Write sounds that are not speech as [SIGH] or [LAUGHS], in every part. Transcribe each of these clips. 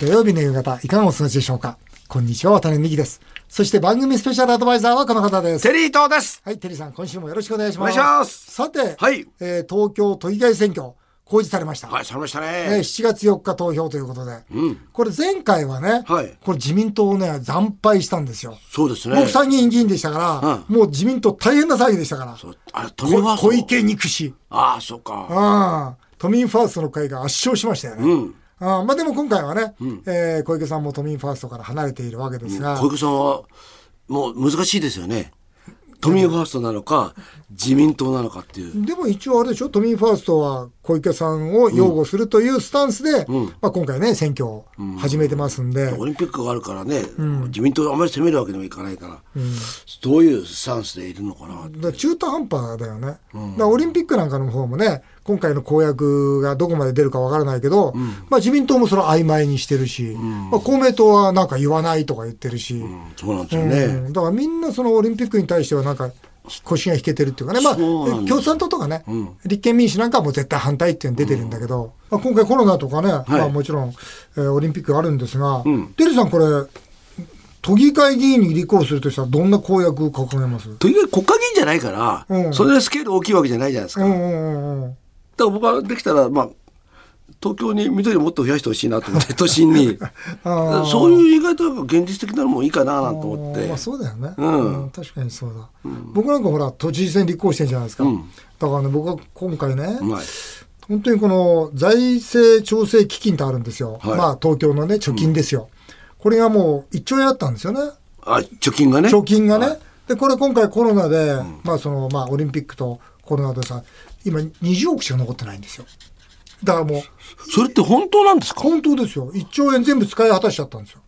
土曜日の夕方、いかがお過ごしでしょうか？こんにちは、渡辺美希です。そして番組スペシャルアドバイザーはこの方です。テリー東です。はい、テリーさん、今週もよろしくお願いします。お願いしますさて、はいえー東京都議会選挙、公示されました。はい、されましたえーね。7月4日投票ということで、うん。これ前回はね、はいこれ自民党をね、惨敗したんですよ。そうですね。僕参議院議員でしたから、もう自民党大変な騒ぎでしたから。そうあれ、富小池憎し。ああ、そうか。ああ、都民ファーストの会が圧勝しましたよね。うん。ああまあでも今回はね、えー小池さんも都民ファーストから離れているわけですが、小池さんは、もう難しいですよね。都民ファーストなのか、自民党なのかっていう。でも一応あれでしょ、都民ファーストは小池さんを擁護するというスタンスで、まあ、今回ね、選挙を始めてますんで、オリンピックがあるからね、自民党あんまり攻めるわけにもいかないから、どういうスタンスでいるのかな。中途半端だよね、だオリンピックなんかの方もね、今回の公約がどこまで出るかわからないけど、まあ、自民党もそれを曖昧にしてるし、まあ、公明党はなんか言わないとか言ってるし、うん。そうなんですようね。ん。だからみんなそのオリンピックに対してはなんか腰が引けてるっていうかね、まあ、共産党とかね、立憲民主なんかはもう絶対反対っていうの出てるんだけど、まあ、今回コロナとかね、まあ、もちろん、えーオリンピックあるんですが、デリーさんこれ、都議会議員に立候補するとしたらどんな公約掲げます？とにかく国会議員じゃないから、うん。それでスケール大きいわけじゃないじゃないですか。うんだかうんうん。うんら僕はできたら、まあ、東京に緑をもっと増やしてほしいなと思って、[LAUGHS] 都心に。そういう意外と現実的なのもいいかななんて思って。まあ、。そうだよね、うん。うん確かにそうだ、僕なんかほら都知事選立候補してるじゃないですか、うん。だからね僕は今回ね、はい。本当にこの財政調整基金ってあるんですよ、はい。まあ東京のね貯金ですよ、これがもう1兆円あったんですよね。あ、貯金がね。貯金がね、はい。でこれ今回コロナで、まあそのまあオリンピックとコロナでさ今20億しか残ってないんですよだからもう。それって本当なんですか？本当ですよ。1兆円全部使い果たしちゃったんですよ。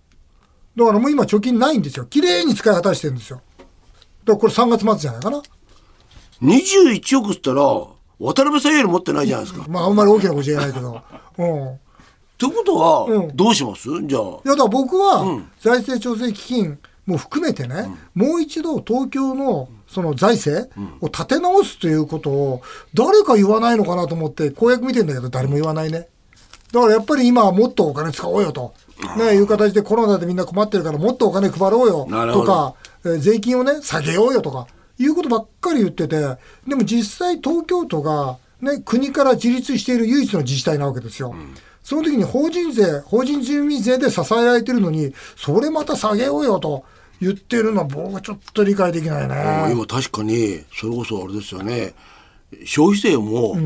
だからもう今貯金ないんですよ。綺麗に使い果たしてるんですよ。だからこれ3月末じゃないかな ?21 億っつったら、渡辺さんより持ってないじゃないですか。まああんまり大きなこと言えないけど。[LAUGHS] うん。ということは、うん。どうします？じゃあ。いやだから僕は財政調整基金も含めてね、もう一度東京のその財政を立て直すということを誰か言わないのかなと思って公約見てんだけど誰も言わないね。だからやっぱり今はもっとお金使おうよと、ね、いう形でコロナでみんな困ってるからもっとお金配ろうよ。とか、えー税金をね下げようよとかいうことばっかり言っててでも実際東京都が、ね、国から自立している唯一の自治体なわけですよ。その時に法人税、法人住民税で支えられてるのに、それまた下げようよと言ってるのは僕はちょっと理解できないね。今確かに、それこそあれですよね。消費税も、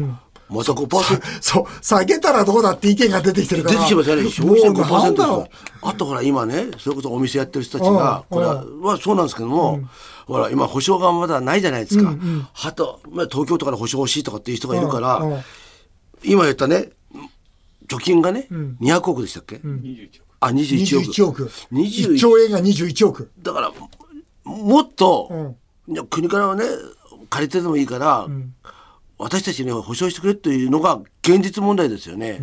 また5%。[LAUGHS] そう、下げたらどうだって意見が出てきてるから。出てきますよね。消費税もうなん5%だろですあとほら今ね、それこそお店やってる人たちが、うんこれははそうなんですけども、ほら今保証がまだないじゃないですか。あと、まあ、東京都から保証欲しいとかっていう人がいるから、うんうん今言ったね、貯金がね、200億でしたっけ、あ、21億。21億。1 21兆円が21億。だから、もっと、うん国からね、借りてでもいいから、私たちに保証してくれというのが現実問題ですよね。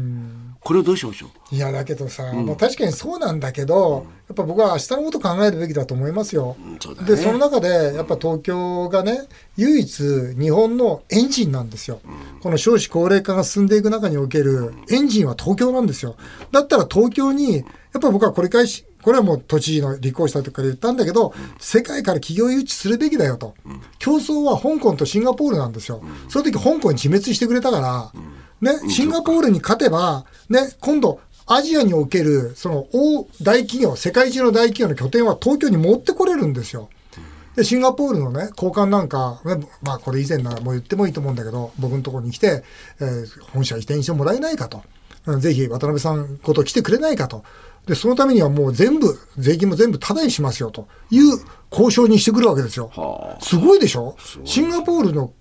これをどうしましょう？いや、だけどさ、まあ確かにそうなんだけど、やっぱ僕は明日のこと考えるべきだと思いますよ。そね。で、その中で、やっぱ東京がね、唯一日本のエンジンなんですよ。この少子高齢化が進んでいく中におけるエンジンは東京なんですよ。だったら東京に、やっぱ僕はこれ返し、これはもう都知事の立候補した時から言ったんだけど、世界から企業誘致するべきだよと。競争は香港とシンガポールなんですよ。その時香港に自滅してくれたから、ね、シンガポールに勝てば、ね、今度、アジアにおける、その大、大企業、世界中の大企業の拠点は東京に持ってこれるんですよ。で、シンガポールのね、高官なんか、ねまあこれ以前ならもう言ってもいいと思うんだけど、僕のところに来て、えー本社移転してもらえないかと。うんぜひ渡辺さんこと来てくれないかと。で、そのためにはもう全部、税金も全部タダにしますよという交渉にしてくるわけですよ。すごいでしょ？シンガポールの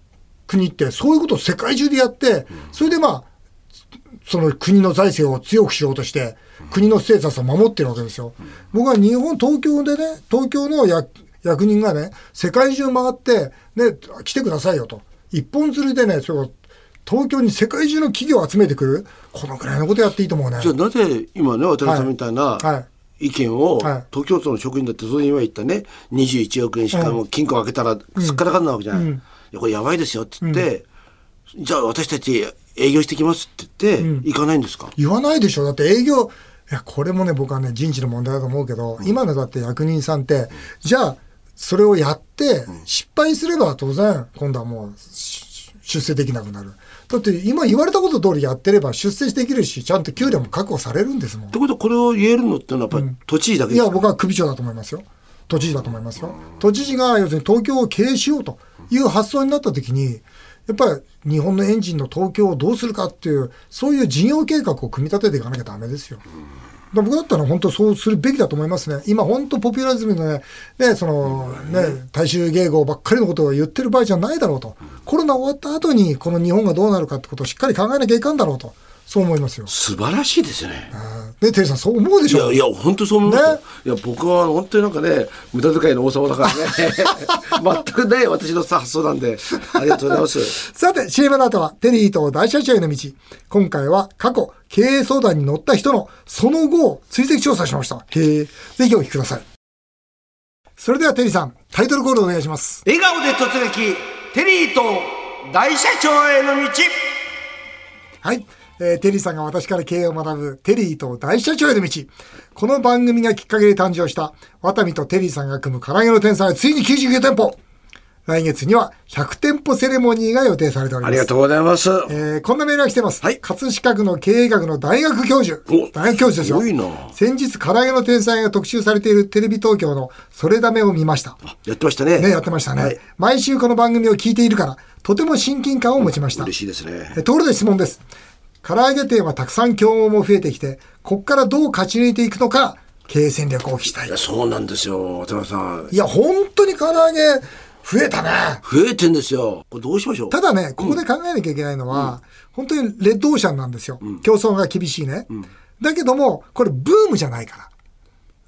国ってそういうことを世界中でやって、それでまあ、その国の財政を強くしようとして、国のステータスを守ってるわけですよ。僕は日本、東京でね、東京の役役人がね、世界中回って、ね、来てくださいよと。一本釣りでね、それを東京に世界中の企業を集めてくる、このくらいのことやっていいと思うね。じゃあなぜ今ね渡辺さんみたいなはい。意見を、はい。東京都の職員だってそう今言ったね21億円しかも金庫開けたらすっからかんなわけじゃない、いやこれやばいですよって言って、じゃあ私たち営業してきますって言って、行かないんですか？言わないでしょ。だって営業、いや、これもね、僕はね、人事の問題だと思うけど、今のだって役人さんって、じゃあ、それをやって、失敗すれば当然、今度はもう、し出世できなくなる。だって、今言われたこと通りやってれば出世できるし、ちゃんと給料も確保されるんですもんっ。てことはこれを言えるのってのはやっぱり都知事だけいや、ですか、僕は首長だと思いますよ。都知事だと思いますよ。都知事が要するに東京を経営しようという発想になったときに、やっぱり日本のエンジンの東京をどうするかっていう、そういう事業計画を組み立てていかなきゃダメですよ。だ僕だったら本当そうするべきだと思いますね。今本当ポピュラリズムのね、ね、そのね、大衆迎合ばっかりのことを言ってる場合じゃないだろうと。コロナ終わった後にこの日本がどうなるかってことをしっかり考えなきゃいかんだろうと。そう思いますよ。素晴らしいですよね。ね、テリーさんそう思うでしょ？いやいや本当そう思いますよ、ね？いや僕は本当になんかね無駄遣いの王様だからね [LAUGHS] 全くね私の発想なんでありがとうございます [LAUGHS] さて、CM の後は、テリーと大社長への道。今回は過去、経営相談に乗った人のその後を追跡調査しました。へえ。ぜひお聞きください。それではテリーさん、タイトルコールお願いします。笑顔で突撃テリーと大社長への道はい。えーテリーさんが私から経営を学ぶテリーと大社長への道。この番組がきっかけで誕生した、ワタミとテリーさんが組む唐揚げの天才はついに99店舗。来月には100店舗セレモニーが予定されております。ありがとうございます、えーこんなメールが来てます。はい葛飾区の経営学の大学教授お。大学教授ですよ。すごいな先日、唐揚げの天才が特集されているテレビ東京のそれダメを見ました。やってましたねね、やってましたね、はい毎週この番組を聞いているから、とても親近感を持ちました。嬉しいですねえところで質問です。唐揚げ店はたくさん競合も増えてきて、こっからどう勝ち抜いていくのか、経営戦略をお聞きしたいいや。そうなんですよ渡辺さんいや、本当に唐揚げ増えたね。増えてんですよこれどうしましょう？ただね、ここで考えなきゃいけないのは、本当にレッドオーシャンなんですよ。競争が厳しいね。だけども、これブームじゃないから。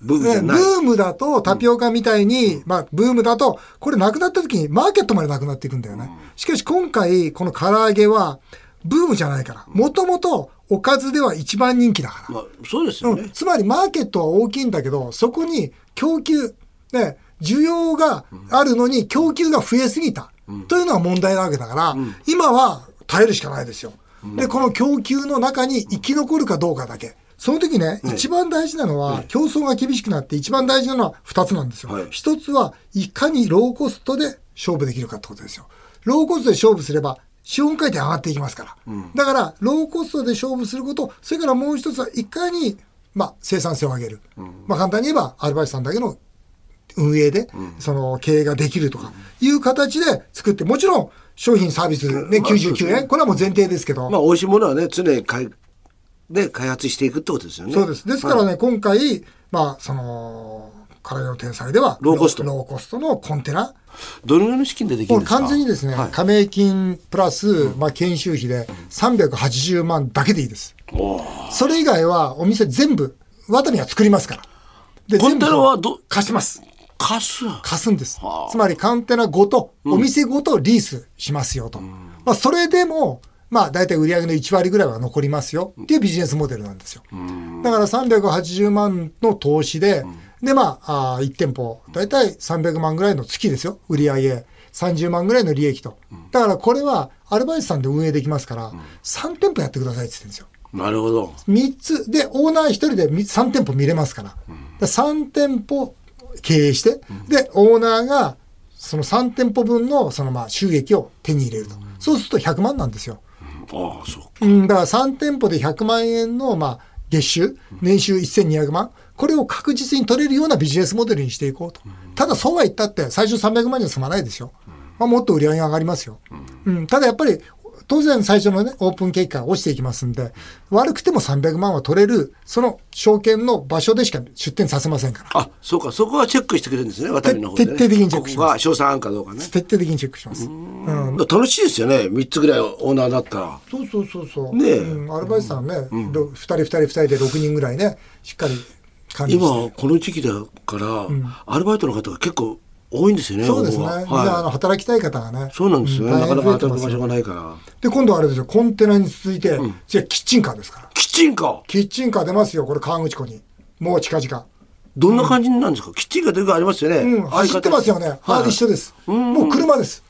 ブームじゃねブない、ームだとタピオカみたいに、まあ、ブームだと、これなくなった時にマーケットまでなくなっていくんだよね。しかし今回、この唐揚げは、ブームじゃないから。もともと、おかずでは一番人気だから。まあ、そうですよね、うんつまりマーケットは大きいんだけど、そこに供給、ね、需要があるのに供給が増えすぎた、というのが問題なわけだから、今は耐えるしかないですよ。で、この供給の中に生き残るかどうかだけ。その時ね、一番大事なのは、競争が厳しくなって一番大事なのは二つなんですよはい。一、つはいかにローコストで勝負できるかってことですよ。ローコストで勝負すれば、資本回転上がっていきますから。だから、ローコストで勝負すること、それからもう一つはいかに、まあ、生産性を上げる。まあ、簡単に言えば、アルバイトさんだけの運営で、その経営ができるとかいう形で作って、もちろん商品サービスね、まあ99円、これはもう前提ですけど、まあ美味しいものはね常に開,、ね、開発していくってことですよね。そうです。ですからね、はい。今回、まあ、その、唐揚げの天才では、ローコスト。ローコストのコンテナ、どのぐらいの資金でできるんですか？完全にですね、はい。加盟金プラス、まあ、研修費で380万だけでいいです。おー。それ以外はお店全部、ワタミは作りますから。でコンテナはど貸します。貸す貸すんです。は。あ。つまりカンテナごと、お店ごとリースしますよと。まあ、それでも、まあ、大体売上の1割ぐらいは残りますよっていうビジネスモデルなんですよ。だから380万の投資で、で、まあ、あ1店舗、大体300万ぐらいの月ですよ。売上30万ぐらいの利益と。だからこれは、アルバイトさんで運営できますから、3店舗やってくださいって言ってるんですよ。なるほど。3つ。でオーナー1人で3店舗見れますから,、3店舗経営して、でオーナーがその3店舗分のそのまあ収益を手に入れると、そうすると100万なんですよ、ああそううん、だから3店舗で100万円のまあ月収年収1200万これを確実に取れるようなビジネスモデルにしていこうと、ただそうは言ったって最初300万じゃ済まないですよ、まあ、もっと売り上げが上がりますよ、うん、ただやっぱり当然最初のね、オープン経過が落ちていきますんで、悪くても300万は取れる、その証券の場所でしか出店させませんから。あそうか。そこはチェックしてくれるんですね渡りの方で、ね、徹底的にチェックします。ここが賞賛かどうかね。徹底的にチェックします。うん。楽しいですよね。3つぐらいオーナーだったら。そうそうそうそう。ねえ。うん、アルバイトさんね、ろ二人二人二人で6人ぐらいね、しっかり。今この時期だから、アルバイトの方が結構多いんですよねそうですね。応募がみんなあのはい働きたい方がね。そうなんですよなかなか働く場所がないからで、今度はあれですよ、コンテナに続いて、次はキッチンカーですから。キッチンカー？キッチンカー出ますよ、これ川口湖に。もう近々。どんな感じなんですか、キッチンカーというかありますよね、うん、走ってますよね。あはい一緒です。もう車です。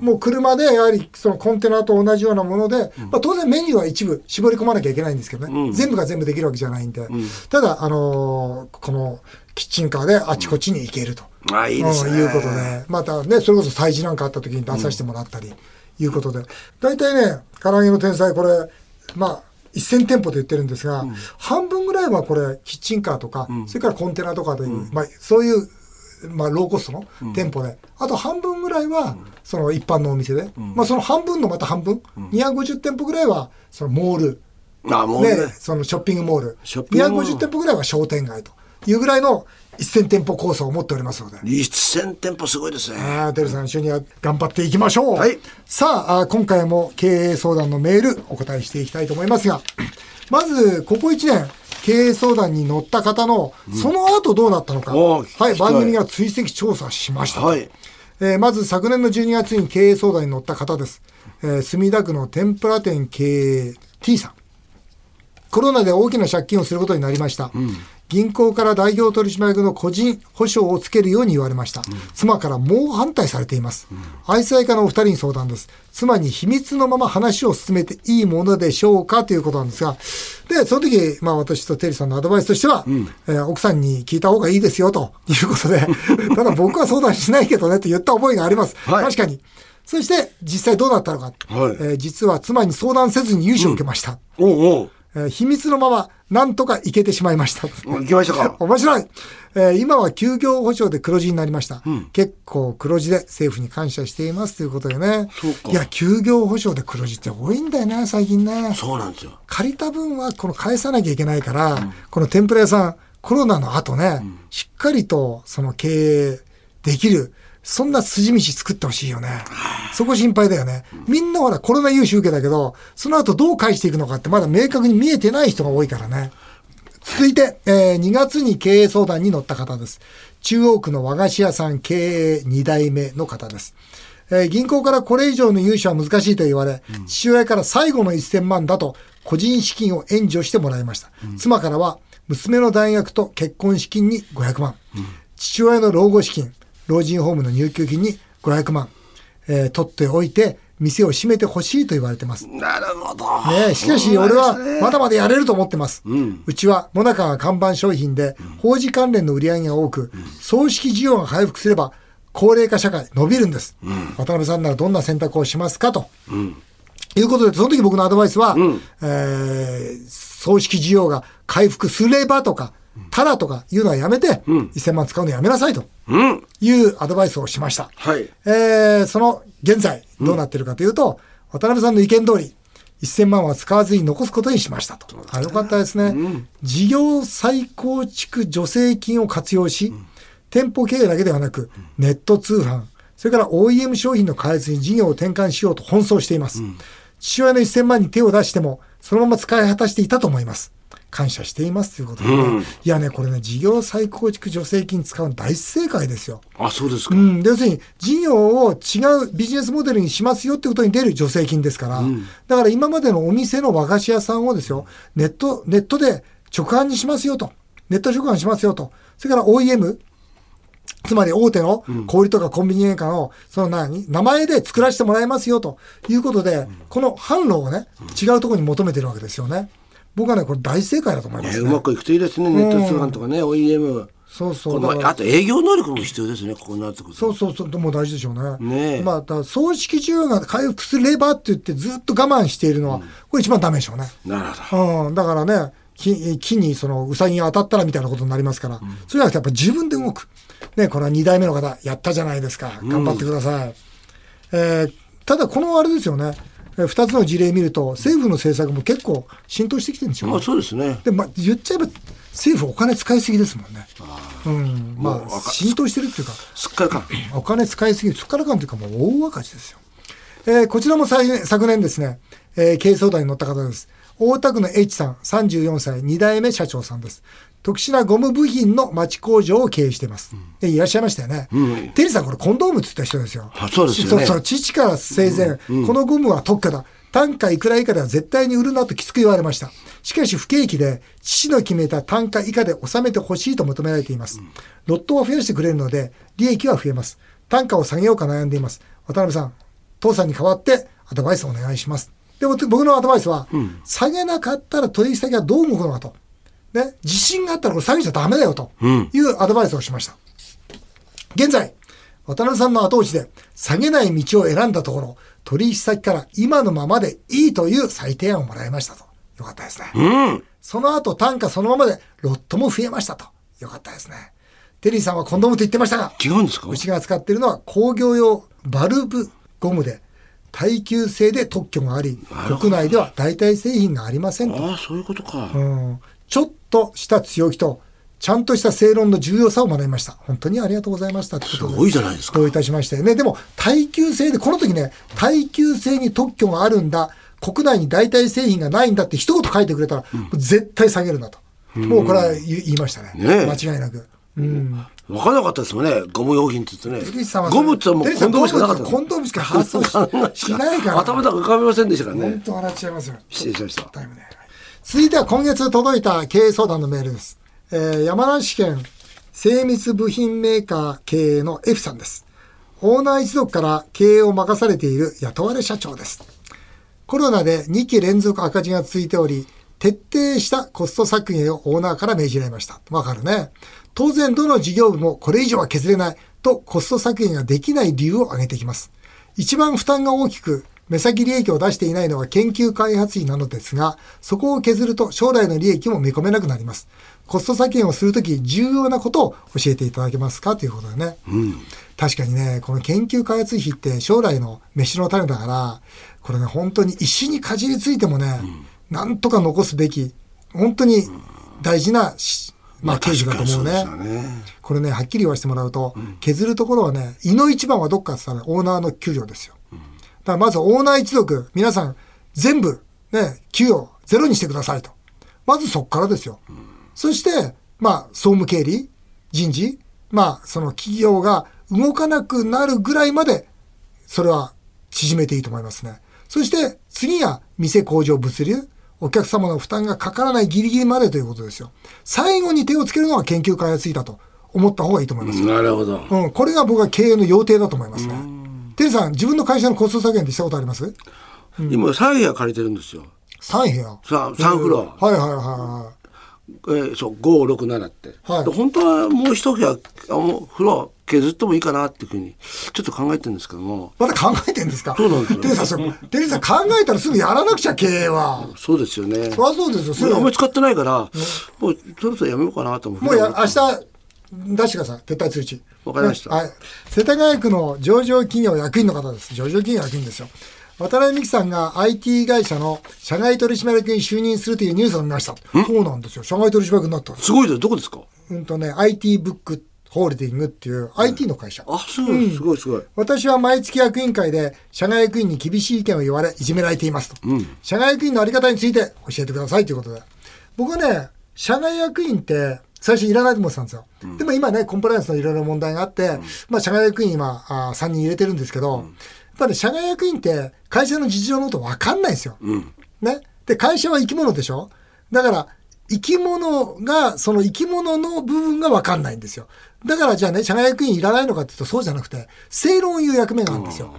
もう車でやはりそのコンテナと同じようなもので、まあ、当然メニューは一部絞り込まなきゃいけないんですけどね、全部が全部できるわけじゃないんで、ただ、あのーこのキッチンカーであちこちに行けると。あいいですね。うんいうことで、またね、それこそ催事なんかあった時に出させてもらったり、いうことで、大体ね、唐揚げの天才、これ、まあ、1000店舗で言ってるんですが、半分ぐらいはこれ、キッチンカーとか、それからコンテナとかで、まあ、そういう、まあ、ローコストの店舗で、あと半分ぐらいは、その一般のお店で、まあ、その半分のまた半分、250店舗ぐらいは、そのモール、あもうね。ね、そのショッピングモール、ショッピングモール。250店舗ぐらいは商店街というぐらいの1000店舗構想を持っておりますので。1000店舗すごいですね。ああ、テルさん、一緒に頑張っていきましょう。はい。さあ今回も経営相談のメールお答えしていきたいと思いますが、まず、ここ1年、経営相談に乗った方の、その後どうなったのか、はい、おー聞きたい番組が追跡調査しました。はいえーまず昨年の12月に経営相談に乗った方です。えー墨田区の天ぷら店経営 T さん。コロナで大きな借金をすることになりました。銀行から代表取締役の個人保証をつけるように言われました。妻から猛反対されています。愛妻家のお二人に相談です。妻に秘密のまま話を進めていいものでしょうかということなんですが、で、その時、まあ私とテリーさんのアドバイスとしては、えー奥さんに聞いた方がいいですよということで、[LAUGHS] ただ僕は相談しないけどねって言った覚えがあります。はい確かに。そして、実際どうなったのか。はいえー実は妻に相談せずに融資を受けました。おうおうえー秘密のまま、なんとかいけてしまいました。行きましたか？[LAUGHS] 面白い、えー今は休業保障で黒字になりました。結構黒字で政府に感謝していますということでね。そうかいや、休業保障で黒字って多いんだよね、最近ね。そうなんですよ借りた分はこの返さなきゃいけないから、この天ぷら屋さん、コロナの後ね、しっかりとその経営できる、そんな筋道作ってほしいよね。そこ心配だよね。みんなほらコロナ融資受けたけど、その後どう返していくのかってまだ明確に見えてない人が多いからね。続いて、えー2月に経営相談に乗った方です。中央区の和菓子屋さん経営2代目の方です。えー銀行からこれ以上の融資は難しいと言われ、父親から最後の1000万だと個人資金を援助してもらいました。妻からは娘の大学と結婚資金に500万、父親の老後資金、老人ホームの入居金に500万、えー取っておいて店を閉めてほしいと言われてます。なるほどねえしかし俺はまだまだやれると思ってます。うちはモナカが看板商品で、法事関連の売り上げが多く、葬式需要が回復すれば、高齢化社会伸びるんです。渡辺さんならどんな選択をしますかと。いうことで、その時僕のアドバイスは、えー葬式需要が回復すればとか、ただとかいうのはやめて、1000万使うのやめなさいとうんいうアドバイスをしました。はいえーその現在どうなってるかというと、渡辺さんの意見通り、1000万は使わずに残すことにしましたと。あよかったですね。事業再構築助成金を活用し、店舗経営だけではなく、ネット通販、それから OEM 商品の開発に事業を転換しようと奔走しています。父親の1000万に手を出しても、そのまま使い果たしていたと思います。感謝していますということでね、いやね、これね、事業再構築助成金使うの大正解ですよ。あそうですか、うん、で要するに事業を違うビジネスモデルにしますよってことに出る助成金ですから、だから今までのお店の和菓子屋さんをですよ、ネット、ネットで直販にしますよと。ネット直販しますよと。それから OEM、つまり大手の小売とかコンビニエンカの、その何？名前で作らせてもらいますよということで、この販路をね、違うところに求めてるわけですよね。僕はね、これ大正解だと思いますね。ねうまくいくといいですねネット通販とかね、OEM そうそう。あと営業能力も必要ですねここになってくるとそうそうそう、でも大事でしょうね。ねえまあ、だ葬式需要が回復すればって言ってずっと我慢しているのは、これ一番ダメでしょうね。なるほうん、だからね、木木にそのウサギが当たったらみたいなことになりますから、それじゃなくてやっぱ自分で動く。ね、これは2代目の方、やったじゃないですか。頑張ってください。えーただ、このあれですよね、えー2つの事例見ると、政府の政策も結構浸透してきてるんですよ、どまあそうですね。で、まあ、言っちゃえば、政府お金使いすぎですもんね。うん、まあ、浸透してるっていうか、すっかりかお金使いすぎる、すっからかんというかもう大赤字ですよ。えーこちらも昨年昨年ですね、えー経営相談に乗った方です。大田区の H さん、34歳、2代目社長さんです。特殊なゴム部品の町工場を経営しています。でいらっしゃいましたよね。テリーさん、これコンドームって言った人ですよ。あそうですよねそうそう、父から生前、このゴムは特許だ。単価いくら以下では絶対に売るなときつく言われました。しかし不景気で、父の決めた単価以下で収めてほしいと求められています。ロットは増やしてくれるので、利益は増えます。単価を下げようか悩んでいます。渡辺さん、父さんに代わってアドバイスお願いします。でも僕のアドバイスは、うん、下げなかったら取引先はどう動くのかと。ね、自信があったらこれ下げちゃダメだよというアドバイスをしました。現在、渡辺さんの後押しで下げない道を選んだところ、取引先から今のままでいいという再提案をもらいましたと。よかったですね。うん、その後単価そのままでロットも増えましたと。よかったですね。テリーさんはコンドームと言ってましたが、違うんですか？うちが使っているのは工業用バルブゴムで、耐久性で特許があり、国内では代替製品がありませんと。ああ、そういうことか。うん。ちょっとした強気と、ちゃんとした正論の重要さを学びました。本当にありがとうございましたすごいじゃないですか。どういたしましてね。でも、耐久性で、この時ね、耐久性に特許があるんだ、国内に代替製品がないんだって一言書いてくれたら、うん、絶対下げるなと。もうこれは言いましたね。ね間違いなく。うん。分からなかったですもんね。ゴム用品って言ってね。ゴムってもうコンドームしかなかった。コンドームしか発想 [LAUGHS] しないから。頭の中浮かびませんでしたからね。本当笑っちゃいますよ。失礼しました。タイムね。続いては今月届いた経営相談のメールです。えー、山梨県精密部品メーカー経営の F さんです。オーナー一族から経営を任されている雇われ社長です。コロナで2期連続赤字が続いており、徹底したコスト削減をオーナーから命じられました。わかるね。当然どの事業部もこれ以上は削れないとコスト削減ができない理由を挙げてきます。一番負担が大きく目先利益を出していないのは研究開発費なのですが、そこを削ると将来の利益も見込めなくなります。コスト削減をするとき重要なことを教えていただけますかということでね。うん、確かにね、この研究開発費って将来の飯の種だから、これね、本当に石にかじりついてもね、うん、なんとか残すべき、本当に大事な、まあ、刑事だと思うね。ねこれね、はっきり言わせてもらうと、うん、削るところはね、胃の一番はどっかって言ったら、オーナーの給料ですよ。だからまずオーナー一族、皆さん、全部、ね、給与ゼロにしてくださいと。まずそこからですよ。そして、まあ、総務経理、人事、まあ、その企業が動かなくなるぐらいまで、それは縮めていいと思いますね。そして次が店工場物流。お客様の負担がかからないギリギリまでということですよ。最後に手をつけるのは研究開発費だと思った方がいいと思います。なるほど。うん、これが僕は経営の要諦だと思いますね。テリーさん、自分の会社のコスト削減ってしたことあります、うん、今3部屋借りてるんですよ。3部屋 ?3 フロア。はいはいはいはい。えー、そう567って、はい、本当はもう一部屋風呂削ってもいいかなっていうふうにちょっと考えてるんですけども。まだ考えてるんですか？そうなんですよ。テリーさんテリーさん考えたらすぐやらなくちゃ経営は。そうですよね。そりゃそうですよ。あんまり使ってないから、もうそろそろやめようかなと思うもうや明日出してください。撤退通知。わかりました、ね、はい。世田谷区の上場企業役員の方です。上場企業役員ですよ。渡辺美樹さんが IT 会社の社外取締役に就任するというニュースを見ました。そうなんですよ。社外取締役になったすごいです。どこですか？うんとね、IT ブックホールディングっていう IT の会社。あ、そう、うん、すごいすごい。私は毎月役員会で社外役員に厳しい意見を言われ、いじめられていますと。うん、社外役員のあり方について教えてくださいということで。僕はね、社外役員って最初いらないと思ってたんですよ。うん、でも今ね、コンプライアンスのいろいろ問題があって、まあ社外役員今あ3人入れてるんですけど、っぱり社外役員って会社の実情のこと分かんないですよ。うん、ね。で、会社は生き物でしょだから、生き物が、その生き物の部分が分かんないんですよ。だからじゃあね、社外役員いらないのかっていうとそうじゃなくて、正論を言う役目があるんですよ。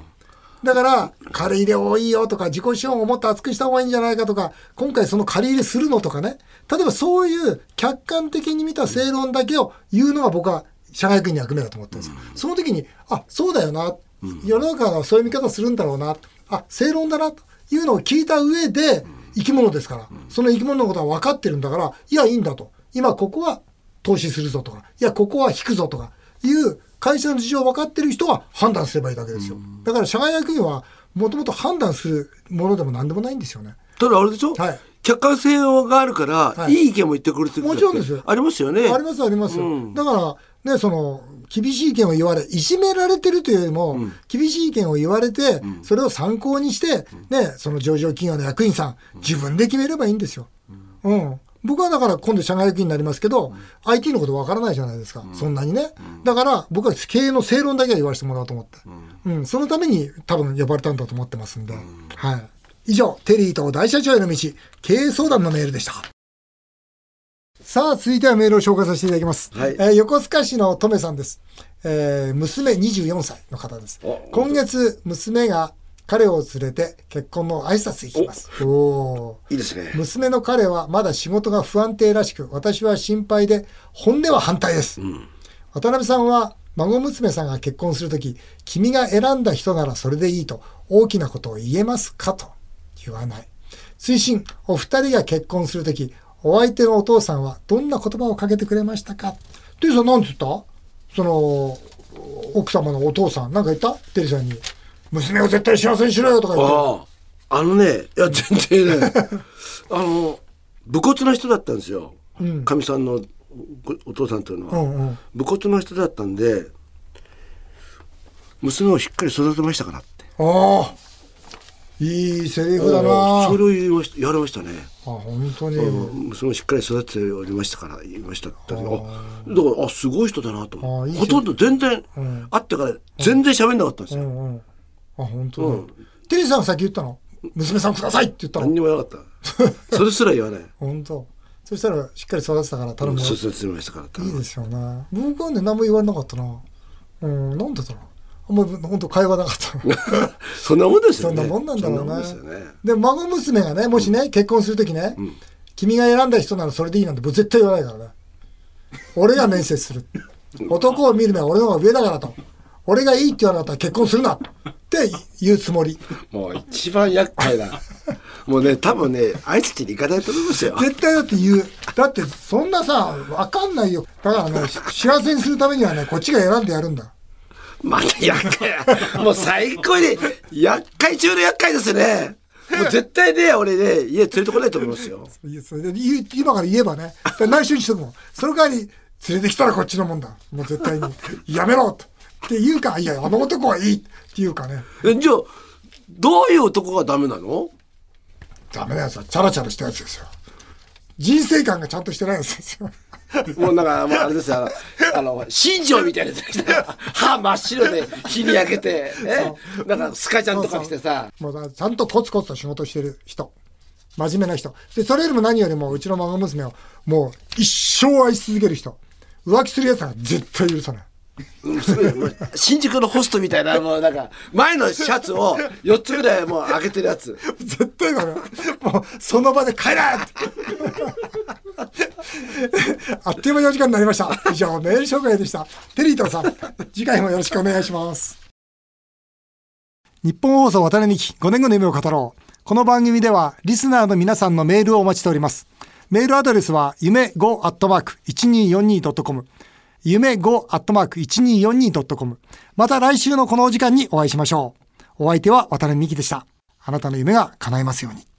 だから、借り入れ多いよとか、自己資本をもっと厚くした方がいいんじゃないかとか、今回その借り入れするのとかね。例えばそういう客観的に見た正論だけを言うのが僕は社外役員の役目だと思ってるんですよ。その時に、あ、そうだよな。世の中はそういう見方するんだろうなあ正論だなというのを聞いた上で生き物ですから、その生き物のことは分かってるんだからいやいいんだと。今ここは投資するぞとか。いやここは引くぞとか。いう会社の事情を分かってる人は判断すればいいだけですよ。だから社外役員はもともと判断するものでも何でもないんですよね。ただあれでしょ、はい、客観性があるから、はい、いい意見も言ってくれてるもちろんです。ありますよね。ありますあります。うん、だからねその厳しい意見を言われ、いじめられてるというよりも、うん、厳しい意見を言われて、うん、それを参考にして、ね、その上場企業の役員さん、自分で決めればいいんですよ。うん。僕はだから今度社外役員になりますけど、うん、IT のことわからないじゃないですか、うん、そんなにね、うん、だから僕は経営の正論だけは言わせてもらおうと思って、うん。そのために多分呼ばれたんだと思ってますんで、はい。以上、テリーと大社長への道、経営相談のメールでした。さあ、続いてはメールを紹介させていただきます。はいえー横須賀市のトメさんです。えー娘24歳の方ですお。今月、娘が彼を連れて結婚の挨拶行きます。おーいいですね。娘の彼はまだ仕事が不安定らしく、私は心配で、本音は反対です。渡辺さんは、孫娘さんが結婚するとき、君が選んだ人ならそれでいいと、大きなことを言えますかと言わない。推進、お二人が結婚するとき、お相手のお父さんはどんな言葉をかけてくれましたか？テリーさん何て言った？その、奥様のお父さん、なんか言った？テリーさんに。娘を絶対幸せにしろよとか言って。ああ、あのね、いや、全然ね、[LAUGHS] あの、武骨な人だったんですよ。か、み、さんのごお父さんというのは。うんうん武骨な人だったんで、娘をしっかり育てましたからって。ああ、いいセリフだな。それを言いました、やられましたね。あ、本当に。うん娘をしっかり育てておりましたから言いましたってあだからあすごい人だなと思ほとんど全然、会ってから全然喋んなかったんですよ、うんうん。あ、本当に。うんテリーさんが先言ったの？娘さんくださいって言ったの？何にもなかった [LAUGHS] それすら言わない本当。そしたらしっかり育てたから頼むよ。育ててましたからいいですよね。僕はね、何も言われなかったな。うん、なんでだろう。あんまり本当会話なかった。[LAUGHS] そんなもんですよねそんなもんなんだろうなでね。で、孫娘がね、もしね、結婚するときね、君が選んだ人ならそれでいいなんて僕絶対言わないからね。俺が面接する。男を見る目は俺の方が上だからと。俺がいいって言わなかったら結婚するなって言うつもり。もう一番厄介だもうね多分ねあいつちに行かないと思いますよ絶対だって言う。だってそんなさ、わかんないよ。だからね、幸せにするためにはね、こっちが選んでやるんだ。また厄介やもう最高に厄介中の厄介ですねもう絶対ね俺ね家連れてこないと思いますよいやそれで今から言えばね、内緒にしとくもん。その代わり、連れてきたらこっちのもんだ。もう絶対に。やめろとって言うか、いや、あの男はいいって言うかね。えじゃあどういう男がダメなの？ダメなやつはチャラチャラしたやつですよ。人生観がちゃんとしてないやつですよ。もうなんか、もうあれですよ、あの、[LAUGHS] 新庄みたいなやつが来て歯真っ白で日に焼けて、[LAUGHS] え？なんかスカちゃんとか来てさ、もうだちゃんとコツコツと仕事してる人。真面目な人。で、それよりも何よりもうちの孫娘をもう一生愛し続ける人。浮気するやつは絶対許さない。うんすごいもう新宿のホストみたいな、もうなんか、前のシャツを4つぐらいもう開けてるやつ。[LAUGHS] 絶対ダメ。もう、その場で帰れって。[LAUGHS] あっという間にお時間になりました。以上、メール紹介でした。テリーとさん、次回もよろしくお願いします。日本放送渡辺美希5年後の夢を語ろう。この番組では、リスナーの皆さんのメールをお待ちしております。メールアドレスは、夢 5-1242.com。夢 5-1242.com。また来週のこのお時間にお会いしましょう。お相手は渡辺美希でした。あなたの夢が叶いますように。